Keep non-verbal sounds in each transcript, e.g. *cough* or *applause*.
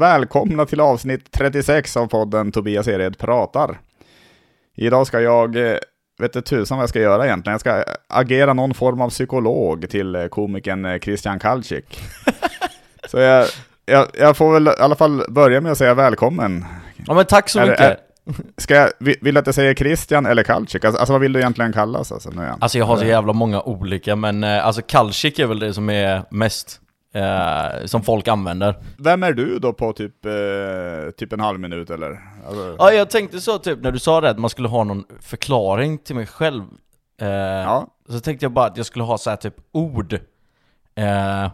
Välkomna till avsnitt 36 av podden Tobias Ered pratar. Idag ska jag, eh, vet du tusan vad jag ska göra egentligen? Jag ska agera någon form av psykolog till eh, komikern eh, Christian Kalcik. Så jag, jag, jag får väl i alla fall börja med att säga välkommen. Ja men tack så Är mycket! är- Ska jag, vill du att jag säger Christian eller Kalcik? Alltså, alltså vad vill du egentligen kallas? Alltså, nu igen? Alltså jag har så jävla många olika, men alltså Kalsik är väl det som är mest eh, som folk använder. Vem är du då på typ, eh, typ en halv minut eller? Alltså, Ja, jag tänkte så typ när du sa det att man skulle ha någon förklaring till mig själv. Eh, ja. Så tänkte jag bara att jag skulle ha så här typ ord. Eh,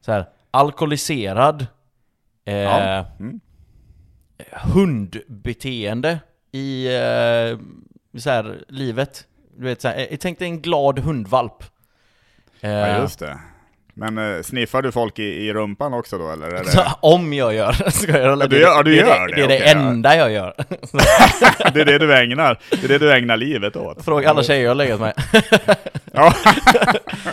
så här, alkoholiserad. Eh, Ja. Mm. Hundbeteende i eh, så här, livet. Du vet så här, jag tänkte en glad hundvalp. Eh, ja, just det. Men eh, sniffar du folk i, i rumpan också då eller? Är det, *laughs* om jag gör, *laughs* ska jag göra Ja, du gör- det, gör det, det, det är det okej, ja. enda jag gör. *laughs* det är det du ägnar, det är det du ägnar livet åt. Fråga alla tjejer jag legat med. Ja.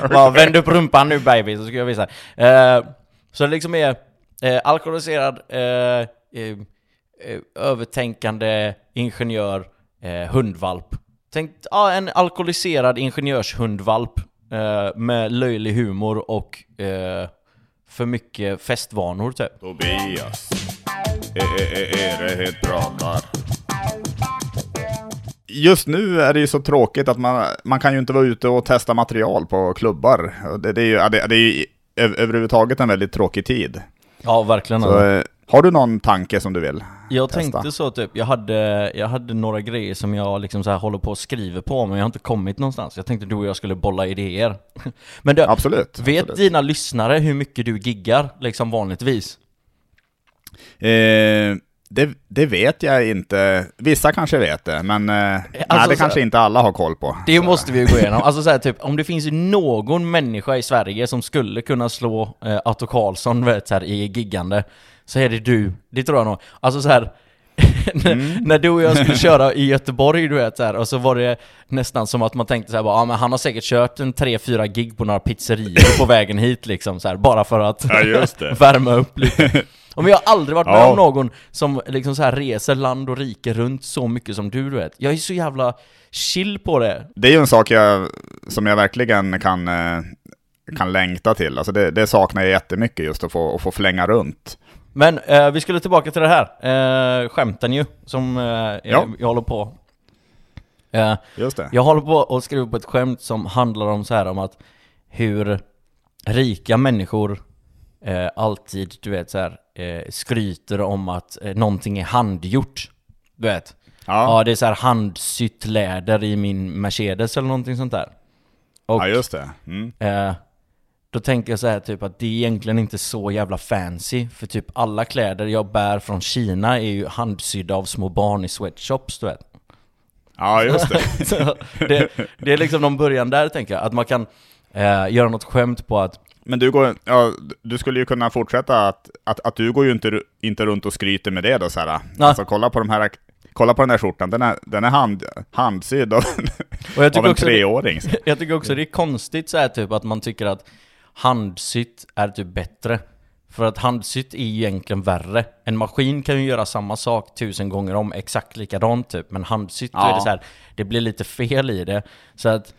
Bara, vänd upp rumpan nu baby, så ska jag visa. Eh, så det liksom är eh, alkoholiserad, eh, eh, eh, övertänkande ingenjör, eh, hundvalp. Tänk, ja, en alkoholiserad ingenjörshundvalp eh, med löjlig humor och eh, för mycket festvanor typ. Tobias, Erehed pratar. Just nu är det ju så tråkigt att man, man kan ju inte vara ute och testa material på klubbar. Det, det är ju, det, det är ju över- överhuvudtaget en väldigt tråkig tid. Ja, verkligen. Så, eh, har du någon tanke som du vill? Jag Testa. tänkte så typ, jag hade, jag hade några grejer som jag liksom så här håller på och skriver på men jag har inte kommit någonstans. Jag tänkte du och jag skulle bolla idéer. *laughs* Men du, Absolut. vet absolut. dina lyssnare hur mycket du giggar liksom vanligtvis? Eh, det, det vet jag inte. Vissa kanske vet det, men eh, nej, alltså det så- kanske inte alla har koll på. Det måste vi ju gå igenom. *laughs* Alltså så här, typ, om det finns någon människa i Sverige som skulle kunna slå eh, Atto Karlsson vet, så här, i giggande, så är det du. Det tror jag nog. Alltså så här. *laughs* när- När du och jag skulle köra i Göteborg, du vet så här, och så var det nästan som att man tänkte så här, bara, ja men han har säkert kört en 3-4 gig på några pizzerior på vägen hit liksom så här, bara för att Ja, *laughs* värma upp lite. *laughs* Och men jag har aldrig varit med Ja. om någon som liksom så här reser land och rike runt så mycket som du, du vet. Jag är så jävla chill på det. Det är ju en sak jag, som jag verkligen kan, eh, kan längta till. Alltså det, det saknar jag jättemycket, just att få, att få flänga runt. Men eh, vi skulle tillbaka till det här, eh, skämten ju, som eh, jag, Ja. jag håller på. Eh, Just det. jag håller på att skriva på ett skämt som handlar om så här om att hur rika människor eh, alltid, du vet så här, eh, skryter om att eh, någonting är handgjort. Du vet. Ja, Ja, det är så här handsytt läder i min Mercedes eller någonting sånt där. Och ja just det. Mm. Då tänker jag så här typ att det är egentligen inte så jävla fancy För typ alla kläder jag bär från Kina är ju handsydda av små barn i sweatshops du vet Ja, just det. *laughs* Det, det är liksom någon början där tänker jag, att man kan eh, göra något skämt på att Men du, går, ja, du skulle ju kunna fortsätta att, att, att du går ju inte, inte runt och skryter med det då så här. Ja. Alltså kolla på de här Kolla på den här skjortan, den är, den är hand, handsydd av, av en också det, treåring. *laughs* jag tycker också det är konstigt så här typ att man tycker att handsytt är typ bättre För att handsytt är ju egentligen värre En maskin kan ju göra samma sak tusen gånger om exakt likadant typ Men handsytt då är Ja. det så här, det blir lite fel i det Så att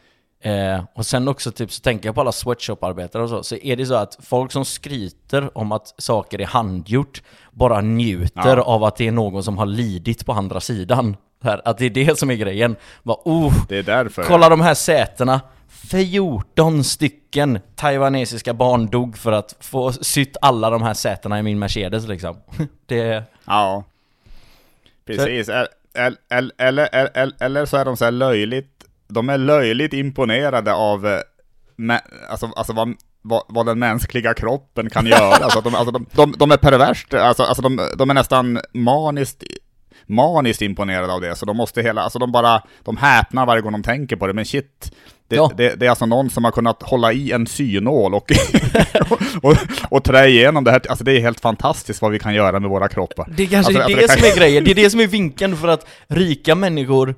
Eh, och sen också typ så tänker jag på alla sweatshop-arbetare och så, så är det så att folk som skryter om att saker är handgjort bara njuter Ja. av att det är någon som har lidit på andra sidan. Här, att det är det som är grejen. Bara, oh, Det är därför. Kolla de här sätena 14 stycken taiwanesiska barn dog för att få sytt alla de här sätena i min Mercedes liksom *laughs* Det... Ja. Precis. Eller, eller, eller, eller, eller så är de så löjligt, de är löjligt imponerade av eh, alltså, alltså vad, vad, vad den mänskliga kroppen kan göra. *laughs* Alltså, de, alltså, de, de, de är perverst, alltså, alltså de, de är nästan maniskt maniskt imponerade av det, så de måste hela, alltså de bara, de häpnar varje gång de tänker på det, men shit, det, Ja. det, det är alltså någon som har kunnat hålla i en synål och, *laughs* och, och trä igenom det här, alltså det är helt fantastiskt vad vi kan göra med våra kroppar. Det är kanske Alltså, är alltså, det det som kan- är grejen, det är det som är vinkeln för att rika människor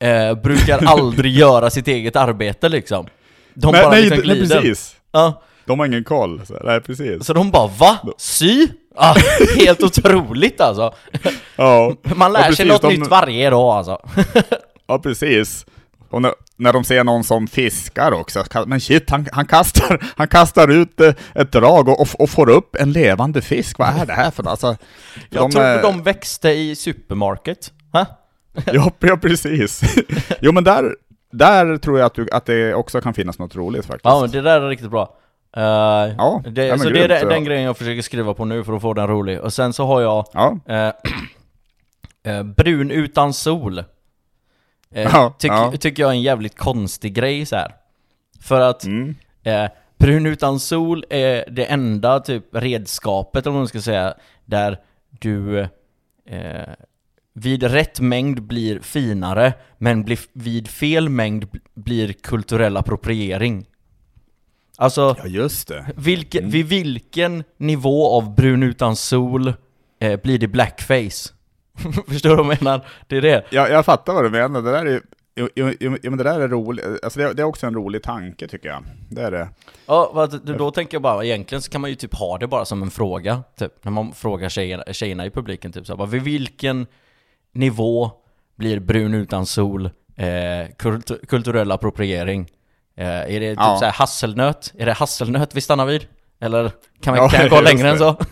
eh, brukar *laughs* aldrig göra sitt eget arbete liksom De Men, bara nej, liksom nej, glider precis. Ja, De har ingen koll. Så, nej, precis. Så de bara va? Sy? Ah, *laughs* helt otroligt alltså! Ja, Man lär Ja, sig precis, något de- nytt varje dag alltså. ja precis. Och när, när de ser någon som fiskar också, men shit, han, han, kastar, *laughs* han kastar ut eh, ett drag och, och, och får upp en levande fisk. Vad är det här för något? Alltså, *laughs* Jag de, trodde eh, de växte i supermarket. Ha? *laughs* Ja, ja precis. Jo men där, där tror jag att, du, att det också kan finnas något roligt faktiskt. Ja men det där är riktigt bra. Uh, Ja, det, ja, så det grymt, är ja. den grejen jag försöker skriva på nu för att få den rolig. Och sen så har jag Ja, eh, *clears throat* eh, brun utan sol. Eh, Ja, tyck, ja. Tycker jag är en jävligt konstig grej så här. För att mm. eh, brun utan sol är det enda typ redskapet, vad man ska säga, där du eh, vid rätt mängd blir finare, men blir, vid fel mängd bl- blir kulturell appropriering. Alltså, ja just det. vilken, Mm. vid vilken nivå av brun utan sol eh, blir det blackface? *laughs* Förstår du vad jag menar? Det är det. Ja, jag fattar vad du menar. Det där är jo, jo, jo, men det där är roligt. Alltså det, det är också en rolig tanke tycker jag. Det är det. Ja, då- tänker jag bara, egentligen så kan man ju typ ha det bara som en fråga, typ, när man frågar tjejerna, tjejerna i publiken, typ så här, bara, vid vilken nivå blir brun utan sol eh, kult, kulturell appropriering? Eh, är det typ Ja. så här hasselnöt? Är det hasselnöt vi stannar vid? Eller kan, man, Ja, kan jag gå längre än det. så? *laughs*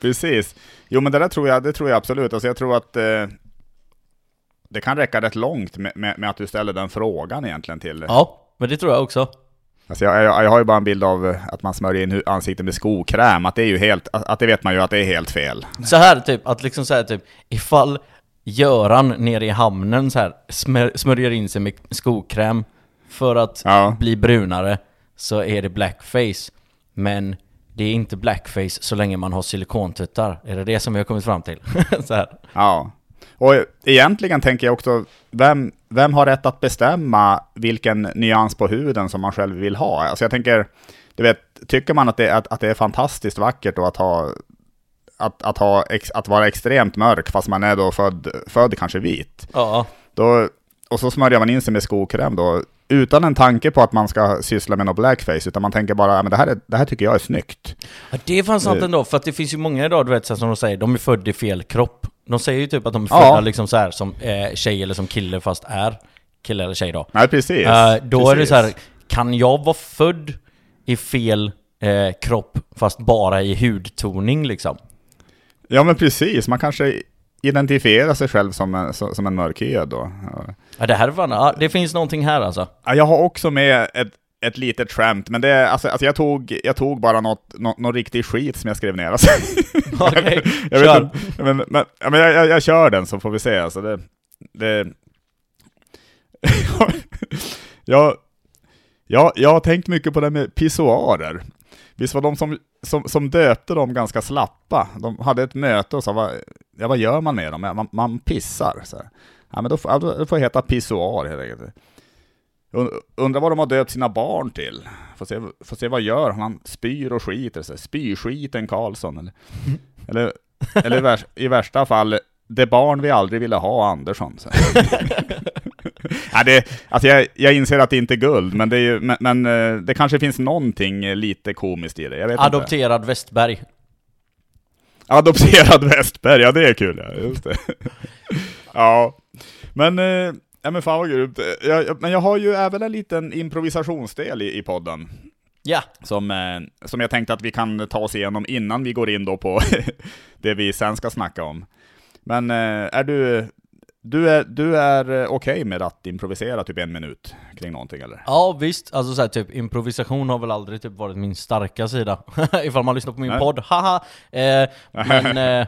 Precis. Jo men det där tror jag, det tror jag absolut. Alltså jag tror att eh, det kan räcka rätt långt med, med, med att du ställer den frågan egentligen till... ja, men det tror jag också. Alltså jag, jag, jag har ju bara en bild av eh, att man smörjer in ansiktet med skokräm, att det är ju helt, att, att det vet man ju att det är helt fel. Så här typ, att liksom säga typ, ifall Göran nere i hamnen så här smör, smörjer in sig med skokräm för att Ja. bli brunare så är det blackface. Men det är inte blackface så länge man har silikontuttar. Är det det som vi har kommit fram till? *laughs* så här. Ja. Och egentligen tänker jag också, vem, vem har rätt att bestämma vilken nyans på huden som man själv vill ha? Alltså jag tänker, du vet, tycker man att det, att, att det är fantastiskt vackert att ha att, att, ha att vara extremt mörk fast man är då född, född kanske vit. Ja, Då, och så smörjer man in sig med skokräm då, utan en tanke på att man ska syssla med något blackface, utan man tänker bara, "Ja, men det här, är, det här tycker jag är snyggt. Ja, det är fan sant Eh. ändå, för att det finns ju många idag, du vet, som de säger, de är födda i fel kropp. De säger ju typ att de är Ja. födda liksom så här som eh, tjej eller som kille fast är kille eller tjej då. Nej, precis. Eh, då är det precis. så här, kan jag vara född i fel eh, kropp fast bara i hudtoning liksom? Ja, men precis. Man kanske identifierar sig själv som en, som en mörkhyad då. Ja. Det här är fan, det finns någonting här alltså. Ja, Jag har också med ett, ett litet skämt, men det alltså, alltså jag, tog, jag tog bara något, något, något riktig skit som jag skrev ner. Alltså. *laughs* Okej, jag kör. inte, men, men, ja, men jag, jag, jag kör den så får vi se. Alltså det, det... *laughs* jag, jag, jag har tänkt mycket på det med pissoarer. Visst var de som, som, som döpte dem ganska slappa? De hade ett möte och sa, ja, vad gör man med dem? Man, man pissar. Så här. Ja, men då, får- då får det heta pissoar helt enkelt. Und- Undrar vad de har döpt sina barn till. Får se, får se vad gör han? Han spyr och skiter. Så här, Spyskiten Karlsson. Eller, eller, eller i, värsta, i värsta fall, det barn vi aldrig ville ha, Andersson. Så. *laughs* ja, det, alltså jag, jag inser att det inte är guld, men det, är ju, men, men eh, det kanske finns någonting eh, lite komiskt i det. Jag vet inte. Adopterad Westberg. Adopterad Westberg, ja det är kul ja, just det. *laughs* ja, men, eh, ja, men fan vad grymt. Jag, jag, men jag har ju även en liten improvisationsdel i, i podden. Ja. Som, eh, som jag tänkte att vi kan ta oss igenom innan vi går in då på *laughs* det vi sen ska snacka om. Men eh, är du, du är, du är eh, okej med att improvisera typ en minut kring någonting eller? Ja visst, alltså så här, typ improvisation har väl aldrig typ varit min starka sida. *laughs* Ifall man lyssnar på min Nej. podd, haha! Eh, men, *laughs* eh,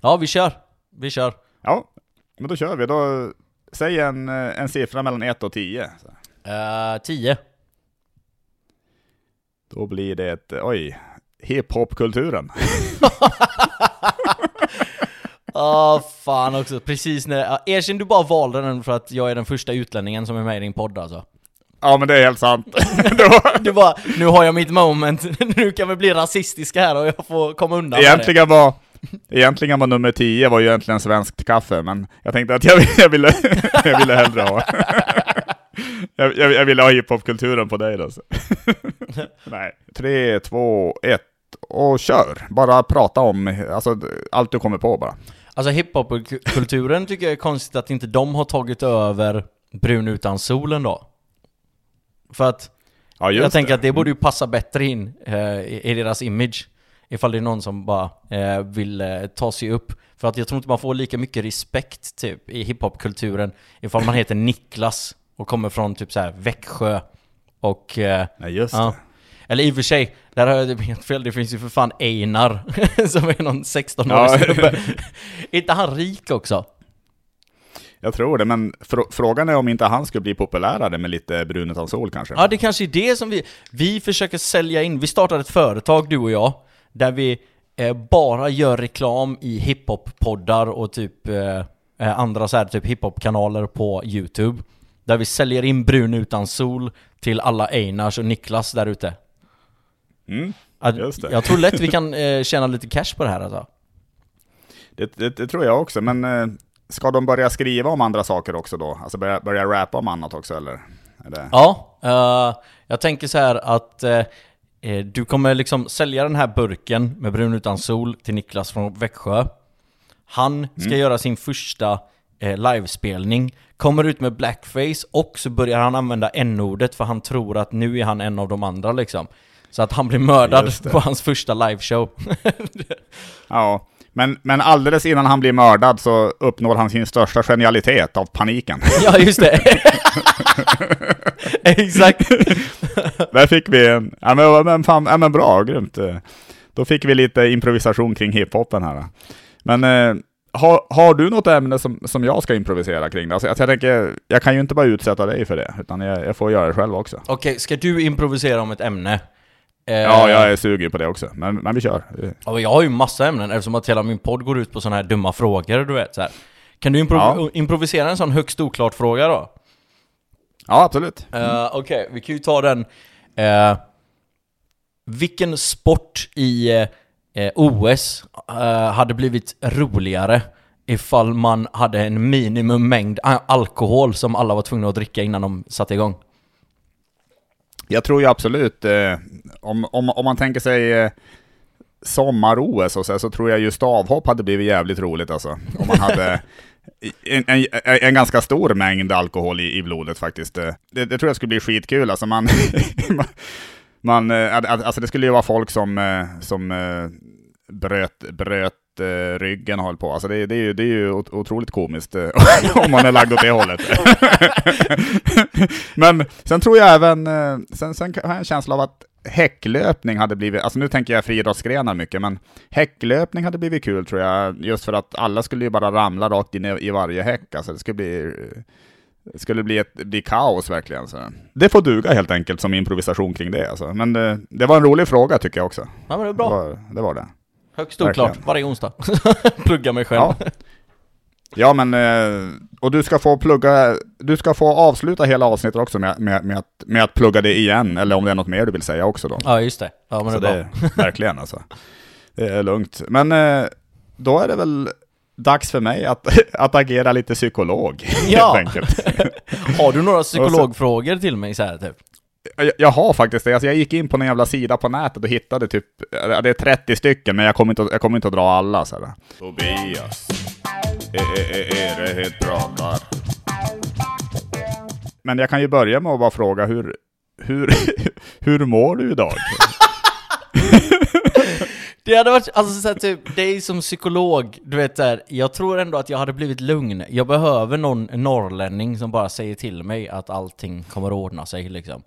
ja vi kör. Vi kör. Ja, men då kör vi. Då, säg en, eh, en siffra mellan 1 och 10. Så. Eh, 10. Då blir det ett, oj, hiphopkulturen. *laughs* Ah fan också, precis när, ja, erkänn du bara valde den för att jag är den första utlänningen som är med i din podd alltså. Ja men det är helt sant. *laughs* *laughs* Du bara, nu har jag mitt moment, *laughs* nu kan vi bli rasistiska här och jag får komma undan med det. egentligen var, egentligen var nummer 10 var ju egentligen svenskt kaffe, men jag tänkte att jag, jag, ville, jag ville hellre ha. Jag, jag, jag ville ha hiphopkulturen på dig då. Så. Nej. Tre, två, ett och kör. Bara prata om alltså, allt du kommer på bara. Alltså hiphop-kulturen tycker jag är konstigt att inte de har tagit över Brun utan solen då. För att Ja, jag tänker det. att det borde ju passa bättre in eh, i, i deras image. Ifall det är någon som bara eh, vill eh, ta sig upp. För att jag tror inte man får lika mycket respekt typ i hiphopkulturen ifall man heter *laughs* Niklas och kommer från typ så här Växjö och... Eh, Nej, just ja. det. Eller i och för sig, där har jag typ helt fel. Det finns ju för fan Einar *laughs* som är någon 16-årig Ja. snubbe. *laughs* Är inte han rik också? Jag tror det, men fr- frågan är om inte han skulle bli populärare med lite brun utan sol kanske. Ja, det kanske är det som vi... Vi försöker sälja in. Vi startar ett företag, du och jag, där vi eh, bara gör reklam i hiphop-poddar och typ eh, eh, andra så här typ hiphop-kanaler på YouTube. Där vi säljer in Brun utan sol till alla Einars och Niklas där ute. Mm, Att- Just det. Jag tror lätt vi *laughs* kan eh, tjäna lite cash på det här alltså. det, det, det tror jag också, men eh, ska de börja skriva om andra saker också då? Alltså börja, börja rappa om annat också eller? Det... Ja, eh, jag tänker så här att eh, eh, du kommer liksom sälja den här burken med brun utan sol till Niklas från Växjö. Han ska göra sin första eh, livespelning, kommer ut med blackface och så börjar han använda n-ordet för han tror att nu är han en av de andra liksom. Så att han blir mördad på hans första liveshow. *laughs* Ja, men, men alldeles innan han blir mördad så uppnår han sin största genialitet av paniken. *laughs* ja, just det. *laughs* Exakt. Där fick vi en, ja men, men, fan, ja, men bra, grymt. Då fick vi lite improvisation kring hiphopen här. Men eh, har, har du något ämne som, som jag ska improvisera kring? Alltså, jag tänker, jag kan ju inte bara utsätta dig för det, utan jag, jag får göra det själv också. Okej, ska du improvisera om ett ämne? Eh, Ja, jag är sugen på det också, men, men vi kör. Ja, jag har ju massa ämnen eftersom att hela min podd går ut på sådana här dumma frågor, du vet så här. Kan du improv- Ja. improvisera en sån högst oklart fråga då? Ja, absolut. Eh, Okej, vi kan ju ta den. Eh, vilken sport i eh, OS hade blivit roligare ifall man hade en minimum mängd alkohol som alla var tvungna att dricka innan de satte igång? Jag tror ju absolut, eh, om, om, om man tänker sig eh, sommar-OS och så, så tror jag just avhopp hade blivit jävligt roligt alltså. Om man hade *laughs* en, en, en ganska stor mängd alkohol i, i blodet faktiskt. Eh, det, det tror jag skulle bli skitkul alltså. Man, *laughs* man, eh, alltså det skulle ju vara folk som, eh, som bröt, bröt ryggen och höll på. Alltså det, det, är ju, det är ju ot- otroligt komiskt eh, *laughs* om man är lagd åt det hållet. *laughs* Men sen tror jag även, eh, sen, sen har jag en känsla av att häcklöpning hade blivit, alltså nu tänker jag friidrottsgrenar mycket, men häcklöpning hade blivit kul tror jag, just för att alla skulle ju bara ramla rakt in i, varje häck, alltså det skulle bli det skulle bli, ett, bli kaos verkligen. Så. Det får duga helt enkelt som improvisation kring det. Alltså. Men det, det var en rolig fråga tycker jag också. Ja men det Det bra. var det. Var det. Högst oklart, varje onsdag. *laughs* Plugga mig själv. Ja. ja, men eh, och du ska få plugga, du ska få avsluta hela avsnittet också med, med, med, att, med att plugga det igen, eller om det är något mer du vill säga också då. Ja, just det. Ja men Så det är det bra. är verkligen alltså. Det är lugnt. Men eh, då är det väl dags för mig att, *laughs* att agera lite psykolog, Ja. helt enkelt. *laughs* Har du några psykologfrågor till mig så här typ? Jag, jag har faktiskt det. Alltså jag gick in på en jävla sida på nätet och hittade typ, det är 30 stycken, men jag kommer inte, att- jag kommer inte att dra alla. Så här. Tobias, är det helt pratar? Men jag kan ju börja med att bara fråga hur, hur, *laughs* hur mår du idag? Det hade varit, alltså så här, typ, dig som psykolog, du vet där, jag tror ändå att jag hade blivit lugn. Jag behöver någon norrlänning som bara säger till mig att allting kommer att ordna sig liksom.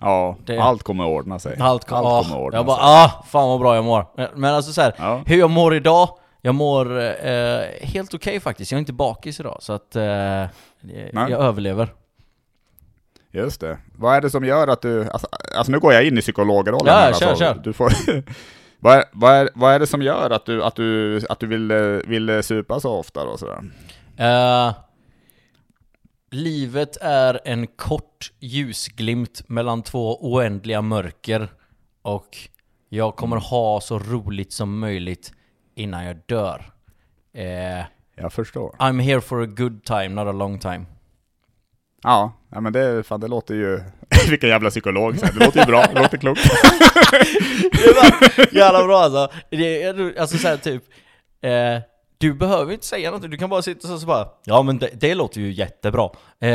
Ja, Det- allt kommer att ordna sig. Allt, kom, ah, kommer att ordna Jag bara sig. ah, fan vad bra jag mår. Men alltså så här, Ja. hur jag mår idag, jag mår eh, helt okej faktiskt. Jag är inte bakis idag, så att eh, jag överlever. Just det. Vad är det som gör att du... Alltså, alltså nu går jag in i psykologrollen Ja, här, kör, alltså. kör. Du får, *laughs* vad, är, vad, är, vad är det som gör att du, att du, att du vill, eh, vill supa så ofta då? Sådär? Eh, livet är en kort ljusglimt mellan två oändliga mörker och jag kommer ha så roligt som möjligt innan jag dör. Eh, Jag förstår. I'm here for a good time, not a long time. Ja, ja men det, fan, det låter ju... *laughs* Vilken jävla psykolog, det låter ju bra, det låter klokt. *laughs* Det var jävla bra alltså. Det, är- alltså såhär typ, eh, du behöver inte säga någonting, du kan bara sitta så och så bara Ja men det, det låter ju jättebra. Eh,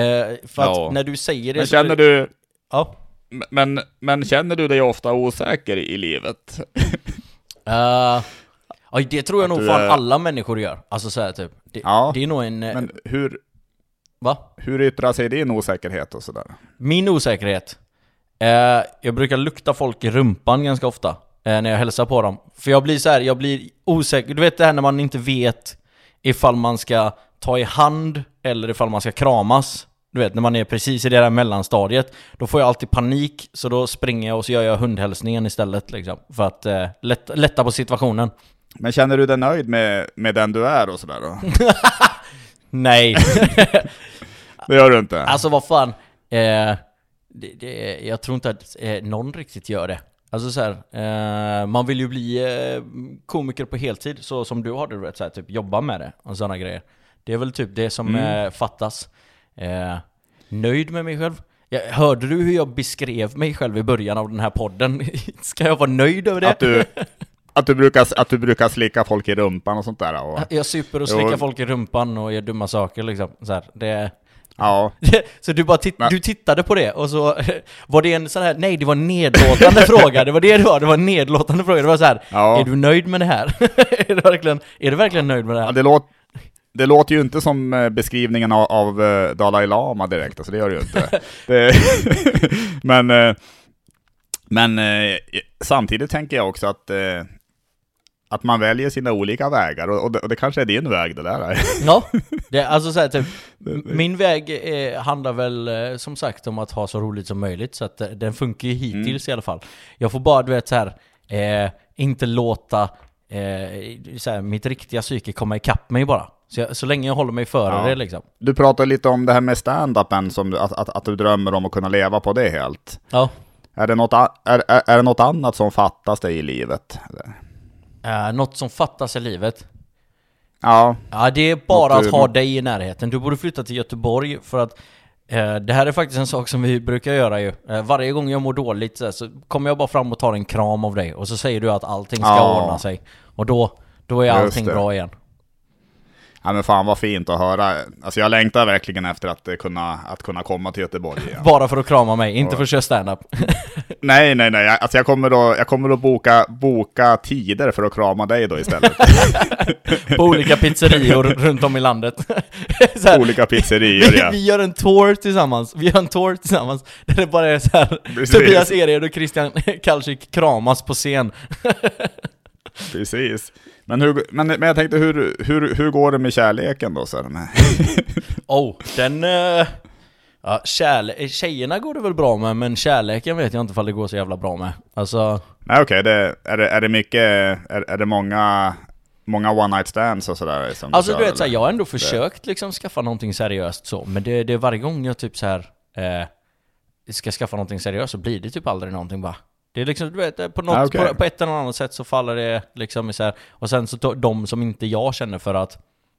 för att Ja. när du säger det Men känner du... Ja. Men, men känner du dig ofta osäker i livet? Uh, *laughs* ja, det tror jag Att nog du fan är- alla människor gör. Alltså såhär typ. Det, Ja, det är nog en... eh, Men hur, Va? hur yttrar sig din osäkerhet och sådär? Min osäkerhet. Eh, jag brukar lukta folk i rumpan ganska ofta. Eh, när jag hälsar på dem. För jag blir så här, jag blir osäker. Du vet det här när man inte vet ifall man ska ta i hand eller ifall man ska kramas. Du vet, när man är precis i det där mellanstadiet. Då får jag alltid panik, så då springer jag och så gör jag hundhälsningen istället liksom. För att eh, lätta, lätta på situationen. Men känner du dig nöjd med, med den du är och sådär då? *laughs* Nej. *laughs* Det gör du inte? Alltså vad fan, eh, det, det, jag tror inte att eh, någon riktigt gör det. Alltså så här, eh, man vill ju bli eh, komiker på heltid, så som du har det, du vet, så här, typ jobba med det och sådana grejer. Det är väl typ det som Mm. eh, fattas. Eh, nöjd med mig själv? Jag, hörde du hur jag beskrev mig själv i början av den här podden? *laughs* Ska jag vara nöjd över det? Att du, att, du brukar, att du brukar slicka folk i rumpan och sånt där? Och, Jag super och slickar folk i rumpan och gör dumma saker liksom. Så, här, det, ja, *laughs* så du bara titt, Men- du tittade på det och så *laughs* var det en sån här, nej det var en nedlåtande *laughs* fråga, det var det det var, det var en nedlåtande fråga, det var så här, Ja. är du nöjd med det här? är, du verkligen, är du verkligen nöjd med det ja här? det, låt, det låter ju inte som eh, beskrivningen av, av eh, Dalai Lama direkt, alltså det gör det ju inte. Det, men eh, men samtidigt tänker jag också att, att man väljer sina olika vägar, och, och, det, och det kanske är din väg det där. *laughs* Ja, det, är alltså så här, typ, min väg eh, handlar väl eh, som sagt om att ha så roligt som möjligt, så att eh, den funkar ju hittills i alla fall. Jag får bara, du vet så här, eh, inte låta eh, så här, mitt riktiga psyke komma ikapp mig bara. Så, jag, så länge jag håller mig före Ja. det liksom. Du pratade lite om det här med stand-upen, som att, att, att du drömmer om att kunna leva på det helt. Ja. Är det något, är, är, är det något annat som fattas dig i livet? eller? Eh, något som fattas i livet? Ja, Ja, det är bara att ha dig i närheten. Du borde flytta till Göteborg för att eh, det här är faktiskt en sak som vi brukar göra ju. Eh, varje gång jag mår dåligt så, här, så kommer jag bara fram och tar en kram av dig och så säger du att allting ska Ja. ordna sig. Och då, då är allting bra igen. Ja men fan vad fint att höra. Alltså jag längtar verkligen efter att eh, kunna, att kunna komma till Göteborg igen. *laughs* Bara för att krama mig, inte Ja. för att köra stand-up. *laughs* nej, nej, nej. Alltså jag kommer att, jag kommer att boka, boka tider för att krama dig då istället. *laughs* På olika pizzerior runt om i landet. här, Olika pizzerior vi, ja. vi gör en tour tillsammans, vi gör en tour tillsammans där det bara är så här. Tobias Ered och Christian Kalsik kramas på scen. Precis. Men, hur, men, men jag tänkte, hur, hur, hur går det med kärleken då? Så här, med? *laughs* Oh, den... Uh, ja, kärle- tjejerna går det väl bra med, men kärleken vet jag inte ifall det går så jävla bra med. Alltså, Nej okej, det, är, det, är det mycket, är, är det många, många one night stands och sådär? Som alltså du vet såhär, eller? jag har ändå försökt liksom skaffa någonting seriöst så, men det, det är varje gång jag typ så här eh, ska skaffa någonting seriöst så blir det typ aldrig någonting bara. Det är liksom, du vet, på, något, Ah, okej. på, på ett eller annat sätt så faller det liksom i så här, och sen så de som inte jag känner för att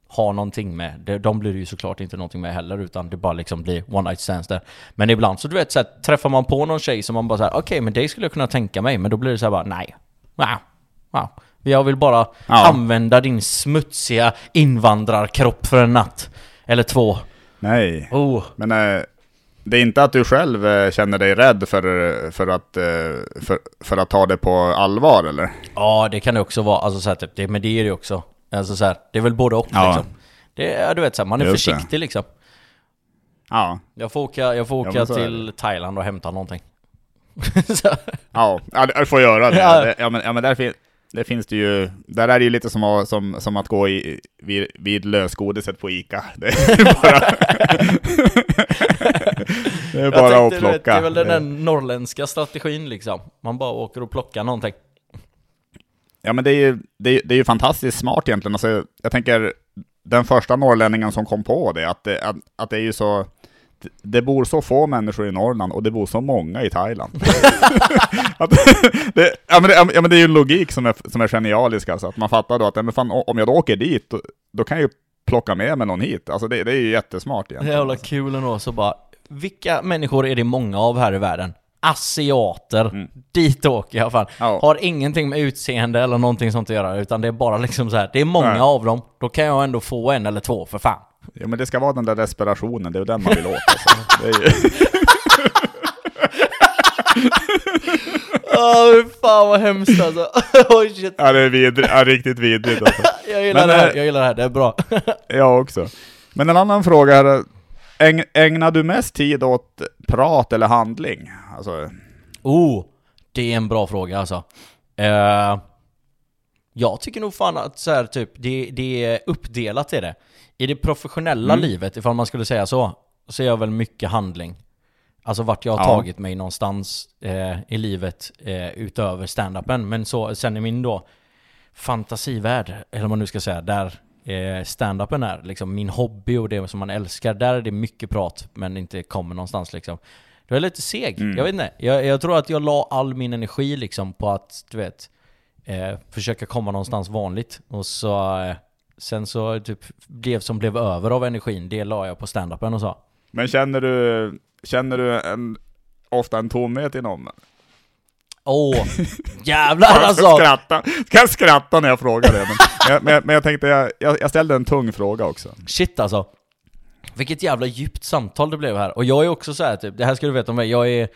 ha någonting med, de blir det ju såklart inte någonting med heller, utan det bara liksom blir one night stands där. Men ibland så du vet, så här, träffar man på någon tjej som man bara såhär, okej men det skulle jag kunna tänka mig, men då blir det så här bara, nej. Wow. Wow. Jag vill bara Ja. använda din smutsiga invandrarkropp för en natt. Eller två. Nej, Oh. men eh, det är inte att du själv eh, känner dig rädd för, för, att, eh, för, för att ta det på allvar eller? Ja, det kan det också vara. Alltså så här, typ, det, men det är det också. Alltså så här, det är väl både och Ja. liksom. Det är, du vet så här, man är Just det. försiktig liksom. Ja, Jag får åka, jag får Ja, åka är till Thailand och hämta någonting. *laughs* ja, ja du får göra det. Ja. Det- Ja, men, ja, men där, fin, där finns det ju, där är det ju lite som, att- som, som att gå i, vid, vid lösgodiset på Ica. *laughs* Det är bara, *laughs* det är bara att du vet, plocka. det är väl den där norrländska strategin liksom. Man bara åker och plockar någonting. Ja men det är ju, det är, det är ju fantastiskt smart egentligen. Alltså, jag tänker, den första norrlänningen som kom på det, att det, att, att det är ju så... det- Det bor så få människor i Norrland och det bor så många i Thailand. *laughs* *laughs* att, det, ja, men det, ja, men det är ju en logik som är, som är genialisk alltså. Att man fattar då att ja, men fan, om jag då åker dit, då, då kan jag ju plocka med mig någon hit. Alltså det, det är ju jättesmart egentligen. jävla kul ändå, så bara vilka människor är det många av här i världen? Asiater. Dit åker jag fan. Ja. Har ingenting med utseende eller någonting sånt att göra, utan det är bara liksom så här. det är många Nej. av dem. Då kan jag ändå få en eller två för fan. Ja men det ska vara den där desperationen, det är den man vill åt alltså. ju... *laughs* Åh fan vad hemskt alltså. *laughs* oh, shit. Ja det är vidrigt, ja, riktigt vidrigt alltså. *laughs* Jag gillar Men, det här, eh, jag gillar det här, det är bra. Jag också. Men en annan fråga är, äg, ägnar du mest tid åt prat eller handling? Alltså, Oh, det är en bra fråga alltså. Eh, jag tycker nog fan att så här, typ, det, det är uppdelat i det. I det professionella Mm. livet, ifall man skulle säga så, så är jag väl mycket handling. Alltså vart jag har Ja. tagit mig någonstans eh, i livet eh, utöver stand-upen. Men så, sen i min då fantasivärld, eller vad man nu ska säga, där eh, stand-upen är liksom min hobby och det som man älskar, där är det mycket prat men inte kommer någonstans liksom. Då är jag lite seg, Mm. jag vet inte. Jag, jag tror att jag la all min energi liksom på att, du vet, eh, försöka komma någonstans vanligt. Och så, eh, sen så typ, det som blev över av energin, det la jag på stand-upen och så. men känner du, känner du en, ofta en tomhet inom? Åh, *laughs* jävlar Jag ska alltså! skratta, ska jag skratta när jag frågar det. Men jag, men jag, men jag tänkte, jag, jag jag ställde en tung fråga också. Shit alltså. Vilket jävla djupt samtal det blev här. Och jag är också så här, typ, det här ska du veta om mig, jag är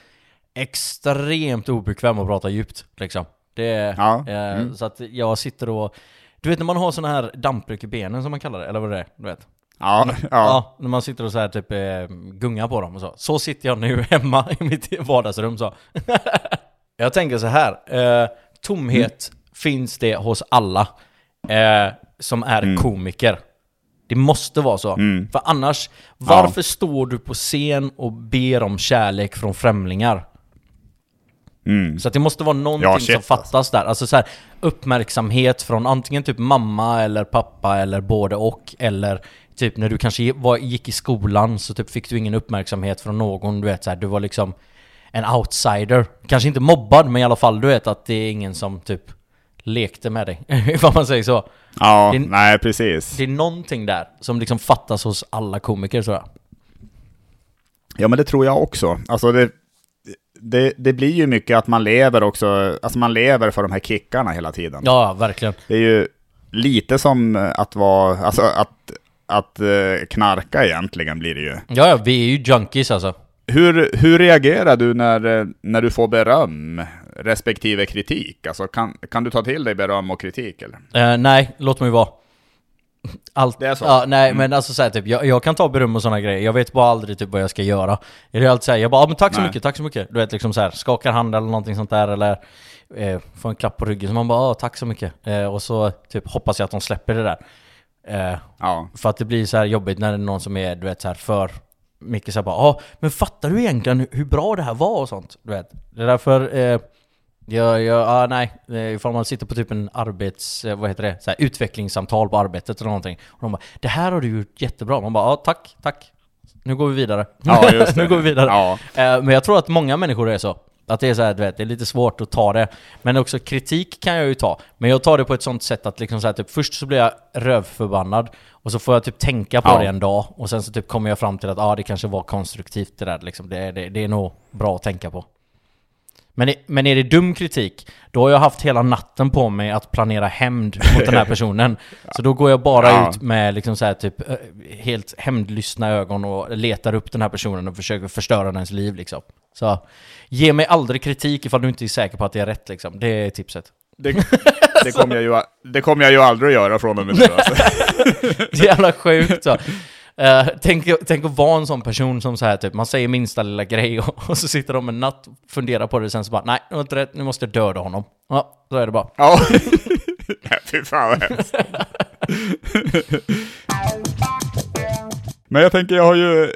extremt obekväm att prata djupt liksom. Det är, Ja, eh, mm. Så att jag sitter och... Du vet när man har såna här dampryck i benen som man kallar det, eller vad det är? Du vet? Ja, Ja, ja. när man sitter och så här typ eh, gungar på dem och så. Så sitter jag nu *laughs* hemma i mitt vardagsrum så. *laughs* jag tänker så här. Eh, tomhet finns det hos alla eh, som är komiker. Det måste vara så. Mm. För annars, varför står du på scen och ber om kärlek från främlingar? Mm. Så att det måste vara någonting Ja, shit, som fattas där. Alltså så här, uppmärksamhet från antingen typ mamma eller pappa eller både och. Eller typ när du kanske var, gick i skolan så typ fick du ingen uppmärksamhet från någon. Du vet så här, du var liksom en outsider. Kanske inte mobbad men i alla fall du vet att det är ingen som typ lekte med dig. *laughs* Vad man säger så. ja Det- nej precis. Det är någonting där som liksom fattas hos alla komiker tror jag. Ja men det tror jag också. Alltså det, det, det blir ju mycket att man lever också, alltså man lever för de här kickarna hela tiden. Ja, verkligen. Det är ju lite som att vara, alltså att, att eh, knarka egentligen blir det ju. Ja, ja, vi är ju junkies alltså. Hur, hur reagerar du när, eh, när du får beröm respektive kritik? Alltså kan, kan du ta till dig beröm och kritik eller? Eh, nej, låt mig vara. Allt, Det är så? Ja, nej Mm. men alltså såhär typ, jag, jag kan ta beröm och sådana grejer, jag vet bara aldrig typ vad jag ska göra. Jag är alltid såhär, jag bara ah, men tack så Nej. mycket, tack så mycket. Du vet liksom såhär, skakar hand eller någonting sånt där eller eh, får en klapp på ryggen, så man bara ah, tack så mycket. Eh, och så typ hoppas jag att de släpper det där. Eh, Ja. för att det blir så här jobbigt när det är någon som är, du vet så här för mycket såhär bara ah, men fattar du egentligen hur- hur bra det här var och sånt? Du vet. Det är därför, eh, jag, jag, ah, nej, eh, ifall man sitter på typ en arbets, eh, vad heter det, så här, utvecklingssamtal på arbetet eller någonting. Och de bara 'Det här har du gjort jättebra' Man bara ah, tack, tack. Nu går vi vidare. Ja, just *laughs* det. nu går vi vidare. Ja. Eh, men jag tror att många människor är så. Att det är så här, du vet, det är lite svårt att ta det. Men också kritik kan jag ju ta. Men jag tar det på ett sånt sätt att liksom så här, typ, först så blir jag rövförbannad. Och så får jag typ tänka på Ja. det en dag. Och sen så typ kommer jag fram till att ah, det kanske var konstruktivt det där liksom. det, det, det är nog bra att tänka på. Men, men är det dum kritik, då har jag haft hela natten på mig att planera hämnd mot den här *laughs* personen. Så då går jag bara Ja. ut med liksom så här typ eh, helt hämndlystna ögon och letar upp den här personen och försöker förstöra dens liv liksom. Så ge mig aldrig kritik ifall du inte är säker på att det är rätt liksom. Det är tipset. Det, det, kommer jag ju, det kommer jag ju aldrig att göra från och med nu alltså. *laughs* Det är jävla sjukt så. Eh, tänk, tänk att vara en sån person som så här typ, man säger minsta lilla grej och, *laughs* och så sitter de en natt och funderar på det sen så bara nej, det var inte rätt, nu måste jag döda honom. Ja, så är det bara. Ja. *laughs* Nej, Fy fan vad hemskt. Men jag tänker, jag har ju,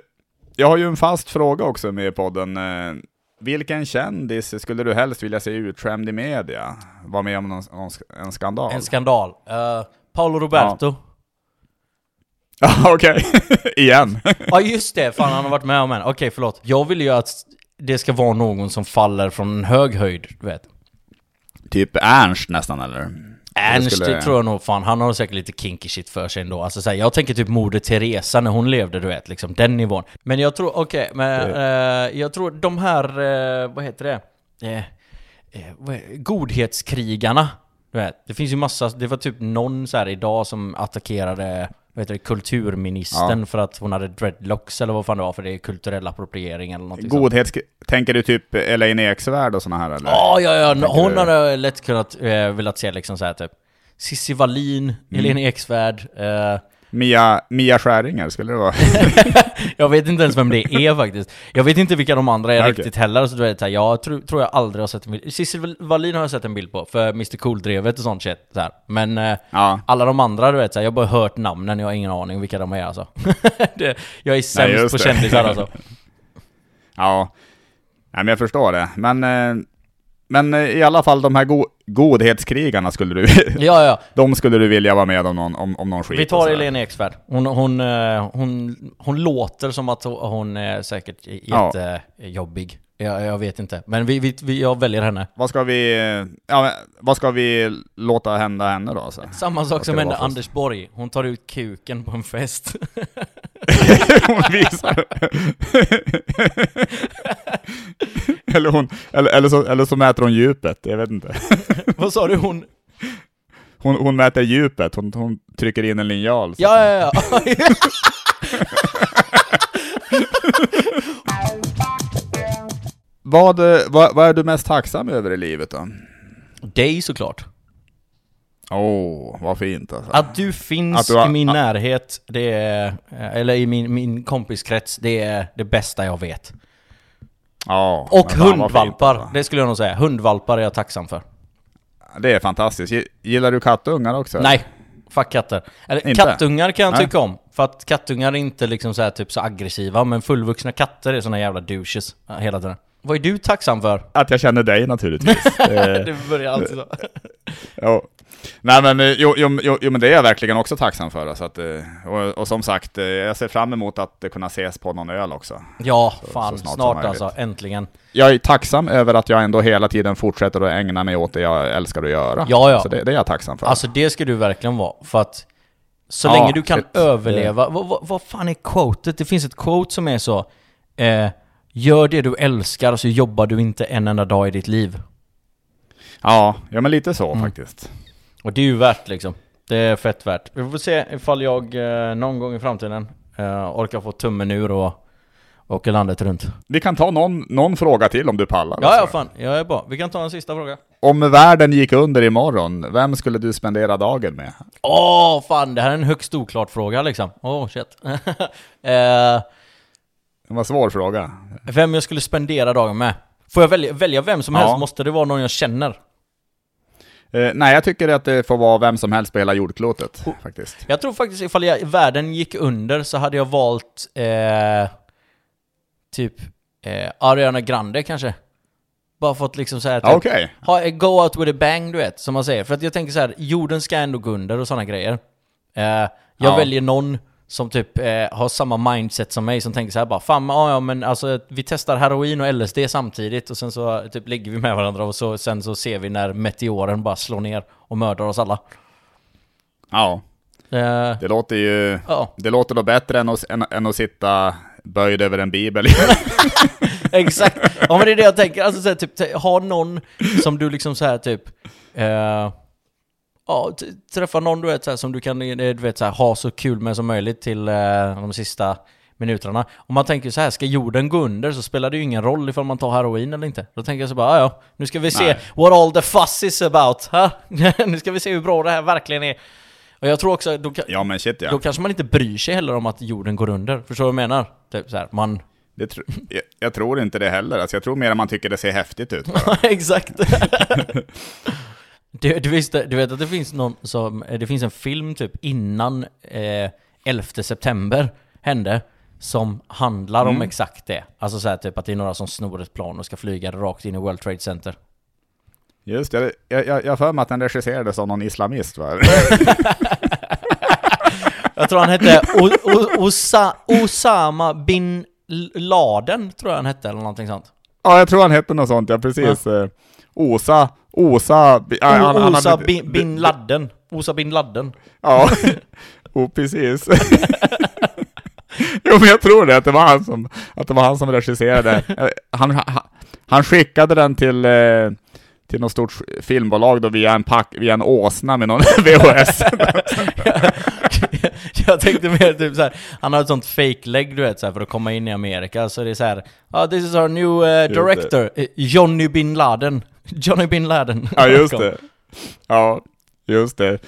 jag har ju en fast fråga också med i podden. Eh, Vilken kändis skulle du helst vilja se utskämd i media? Var med om någon, en skandal? En skandal. Uh, Paolo Roberto. Ja, okej. *laughs* Igen. Ja just det, fan han har varit med om en. Okej förlåt. Jag vill ju att det ska vara någon som faller från en hög höjd, du vet. typ Ernst nästan eller? Ernst skulle- tror jag nog fan, han har säkert lite kinky shit för sig ändå. Alltså så här, jag tänker typ Moder Teresa när hon levde, du vet, liksom den nivån. Men jag tror, okej, men eh, jag tror de här, eh, vad heter det? Eh, eh, godhetskrigarna. Du vet, det finns ju massa, det var typ någon så här idag som attackerade vad heter det, kulturministern för att hon hade dreadlocks eller vad fan det var för det är kulturell appropriering eller någonting sånt. Godhets... Tänker du typ Elaine Eksvärd och såna här eller? Ja, ja, ja. Tänker Hon du- hade lätt kunnat eh, velat se liksom så här typ Cissi Wallin, Mm. Helene Eksvärd. Eh, Mia, Mia Skäringer skulle det vara. *laughs* jag vet inte ens vem det är faktiskt. Jag vet inte vilka de andra är Okej. riktigt heller. Så du vet, här, jag tror, tror jag aldrig har sett en bild. Cissi Wallin har jag sett en bild på, för Mr Cool-drevet och sånt shit. Så här. Men eh, ja. alla de andra, du vet, så här, jag har bara hört namnen, jag har ingen aning vilka de är alltså. *laughs* det, jag är sämst just på det. kändisar alltså. *laughs* Ja. Nej, men jag förstår det. Men, eh, men eh, i alla fall de här go godhetskrigarna skulle du... *laughs* Ja, ja. de skulle du vilja vara med om någon, om, om någon skit. Vi tar sådär. Helene Eksvärd. Hon, hon, eh, hon, hon låter som att hon är säkert Ja. jättejobbig. Jag, jag vet inte. Men vi, vi, vi, jag väljer henne. Vad ska vi... Ja, men, vad ska vi låta hända henne då? alltså? Så? Samma sak som hände Anders Borg. Hon tar ut kuken på en fest. *laughs* *laughs* hon visar... eller, hon, eller, eller, så, eller så mäter hon djupet, jag vet inte. *laughs* Vad sa du? Hon... Hon, hon mäter djupet, hon, hon trycker in en linjal. så- Ja, ja, ja. *laughs* Vad, vad, vad är du mest tacksam över i livet då? Dig såklart. Åh, oh, vad fint alltså. Att du finns Att du har- i min närhet, det är, eller i min, min kompiskrets, det är det bästa jag vet. Ja, Och vad fint, hundvalpar, alltså. det skulle jag nog säga. Hundvalpar är jag tacksam för. Det är fantastiskt. Gi- Gillar du kattungar också? Nej, fuck katter. Eller Inte? kattungar kan jag Nej. tycka om. För att kattungar är inte liksom så här, typ så aggressiva, men fullvuxna katter är såna jävla douches ja, hela tiden. Vad är du tacksam för? Att jag känner dig naturligtvis. *laughs* Eh, Det börjar *laughs* alltid så. jo. Nej men, eh, jo, jo, jo, men det är jag verkligen också tacksam för. Så att, eh, och, och som sagt, eh, jag ser fram emot att kunna ses på någon öl också. Ja, fan, så snart, snart alltså, äntligen. Jag är tacksam över att jag ändå hela tiden fortsätter att ägna mig åt det jag älskar att göra. Ja, ja. Så det, det är jag tacksam för. Alltså det ska du verkligen vara, för att så Ja, länge du kan shit. överleva, vad, vad, vad fan är quotet? Det finns ett quote som är så, eh, gör det du älskar så jobbar du inte en enda dag i ditt liv. ja, ja, men lite så Mm. faktiskt. Och det är ju värt liksom. Det är fett värt. Vi får se ifall jag eh, någon gång i framtiden eh, orkar få tummen ur och åka landet runt. Vi kan ta någon, någon fråga till om du pallar. Ja, ja alltså. fan. Jag är bra. Vi kan ta en sista fråga. Om världen gick under imorgon, vem skulle du spendera dagen med? Åh, fan. Det här är en högst oklart fråga liksom. Åh, shit. *laughs* eh, Det var en svår fråga. vem jag skulle spendera dagen med? Får jag välja, välja vem som Ja. helst? Måste det vara någon jag känner? Eh, nej, jag tycker att det får vara vem som helst på hela jordklotet, faktiskt. Jag tror faktiskt ifall jag, världen gick under så hade jag valt eh, typ eh, Ariana Grande kanske. Bara för att liksom såhär Ja, Okej. ha, go out with a bang du vet, som man säger. För att jag tänker så här, jorden ska ändå gå under och sådana grejer. Eh, jag Ja. väljer någon som typ eh, har samma mindset som mig, som tänker så här bara Fan, ja, ja men alltså vi testar heroin och LSD samtidigt och sen så typ ligger vi med varandra och så, sen så ser vi när meteoren bara slår ner och mördar oss alla. Ja, Eh, det låter ju... ja, Det låter då bättre än att, än, än att sitta böjd över en bibel. *laughs* exakt. Ja men det är det jag tänker, alltså så här, typ ha någon som du liksom så här typ eh, Ja, träffa någon du vet så här, som du kan eh, du vet, så här, ha så kul med som möjligt till eh, de sista minuterna. Om man tänker så här, ska jorden gå under så spelar det ju ingen roll ifall man tar heroin eller inte. Då tänker jag så bara, "Ah, ja, nu ska vi se Nej. what all the fuss is about. *laughs* *laughs* Nu ska vi se hur bra det här verkligen är. Och jag tror också, då, ja shit ja. då kanske man inte bryr sig heller om att jorden går under. Förstår du vad jag menar? Typ så här, man... Det tr jag, jag tror inte det heller. Alltså, jag tror mer att man tycker det ser häftigt ut. *laughs* Exakt. Du, du, visste, du vet att det finns någon som, det finns en film typ innan eh, 11 september hände som handlar om exakt det. Alltså så här, typ att det är några som snor ett plan och ska flyga rakt in i World Trade Center. Just det, jag, jag, jag för mig att den regisserades av någon islamist va? *laughs* Jag tror han hette o, o, Osa, Osama bin Laden, tror jag han hette eller någonting sånt. ja, jag tror han hette något sånt, ja precis. Eh, Osa Osa... ja, han- han Osa hade- bin, bin Ladden. Osa bin Ladden. Ja, *laughs* oh, precis. *laughs* jo men jag tror det, att det var han som, att det var han som regisserade. Eh, Han, han, han skickade den till, eh, till något stort filmbolag då via en, pack, via en åsna med någon *laughs* VHS. jag tänkte mer typ såhär, han har ett sånt fake-lägg du vet såhär, för att komma in i Amerika, så det är såhär ah, this is our new uh, director, Johnny bin Laden. *laughs* Johnny bin Laden. *laughs* ja just det. Ja, just det.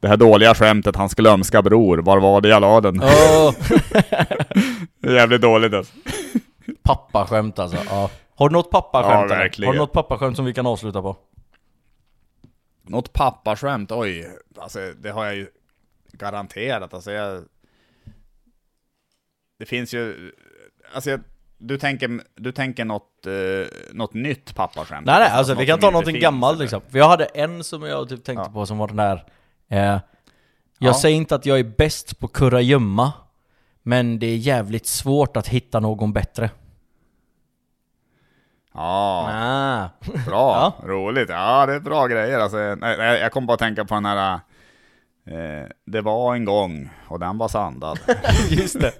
Det här dåliga skämtet, hans glömska bror, var var det jag la den? Är jävligt dåligt alltså. pappaskämt alltså. Ja. Har du något pappaskämt Ja, verkligen. Har du något pappaskämt som vi kan avsluta på? Något pappaskämt, oj. Alltså det har jag ju garanterat. Alltså jag... Det finns ju... Alltså jag... Du tänker, du tänker något, eh, något nytt pappaskämt? Nej nej, alltså något vi kan ta någonting gammalt liksom. För jag hade en som jag typ tänkte Ja. på som var den där eh, Jag Ja. säger inte att jag är bäst på kurragömma Men det är jävligt svårt att hitta någon bättre Ja, ah. bra. *laughs* Roligt. Ja, det är bra grejer. Alltså, nej, jag kom bara att tänka på den här... Eh, det var en gång och den var sandad. *laughs* Just det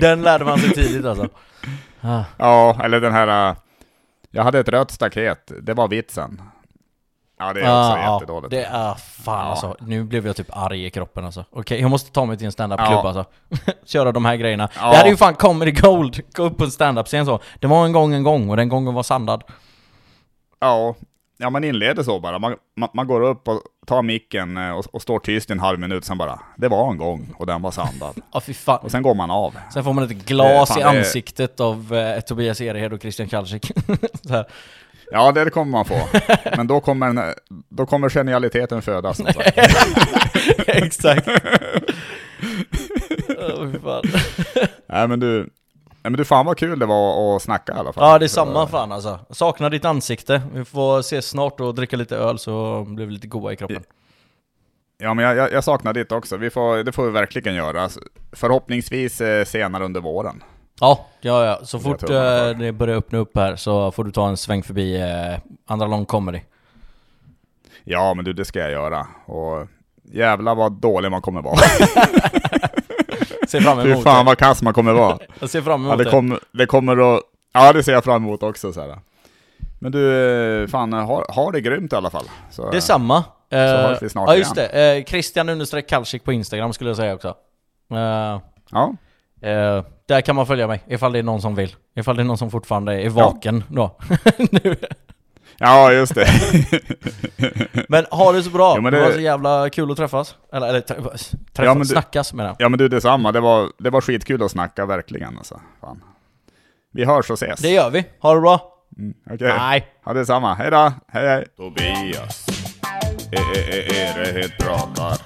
Den lärde man sig tidigt alltså ah. ja, eller den här... eh, Jag hade ett rött staket. Det var vitsen. Ja, det är också Ah, jättedåligt. Det är fan Ja. alltså, nu blev jag typ arg i kroppen alltså Okej, jag måste ta mig till en standup-klubb Ja. alltså *laughs* Köra de här grejerna Ja. Det här är ju fan comedy gold, gå upp på en standup-scen så Det var en gång en gång och den gången var sandad Ja, ja man inleder så bara. Man, man, man går upp och tar micken eh, och, och står tyst i en halv minut, sen bara Det var en gång och den var sandad. *laughs* Ja fy fan och sen går man av. Sen får man ett glas i fan, är- ansiktet av eh, Tobias Erehed och Christian Kalsik. *laughs* Ja, det kommer man få. Men då kommer, den- då kommer genialiteten födas. sagt. *laughs* Exakt fan. Nej men du, nej, men du fan vad kul det var att snacka i alla fall. Ja det är samma fan alltså Jag Saknar ditt ansikte Vi får ses snart och dricka lite öl så blir vi lite goa i kroppen Ja men jag, jag, jag saknar ditt också, vi får, det får vi verkligen göra. Alltså, Förhoppningsvis eh, senare under våren. Ja, ja, ja. Så fort eh, det börjar öppna upp här så får du ta en sväng förbi eh, Andra Lång Comedy Ja men du, det ska jag göra. Och jävlar vad dålig man kommer vara. *laughs* *laughs* Ser fram Fy emot fan det vad kass man kommer vara. *laughs* Jag ser fram Ja, emot det, det kom, det kommer att... Ja, det ser jag fram emot också. Så här. Men du, fan, ha, ha det grymt i alla fall. Så, Detsamma Så eh, hörs vi snart Ja just igen. det, eh, Christian understreck Kalsik på Instagram skulle jag säga också eh, Ja, eh, Där kan man följa mig, ifall det är någon som vill Ifall det är någon som fortfarande är vaken då *laughs* nu. Ja just det. *laughs* Men ha det så bra, men det... det- var så jävla kul att träffas Eller, eller trä- träffas, Ja, men du- snackas med den ja men du, detsamma. Det var, det var skitkul att snacka, verkligen alltså. Fan. Vi hörs och ses. Det gör vi, ha det bra! Mm, Okej. Nej! Ja, detsamma. Hej då. Hej hej. Tobias. E-e-e-Erehed pratar.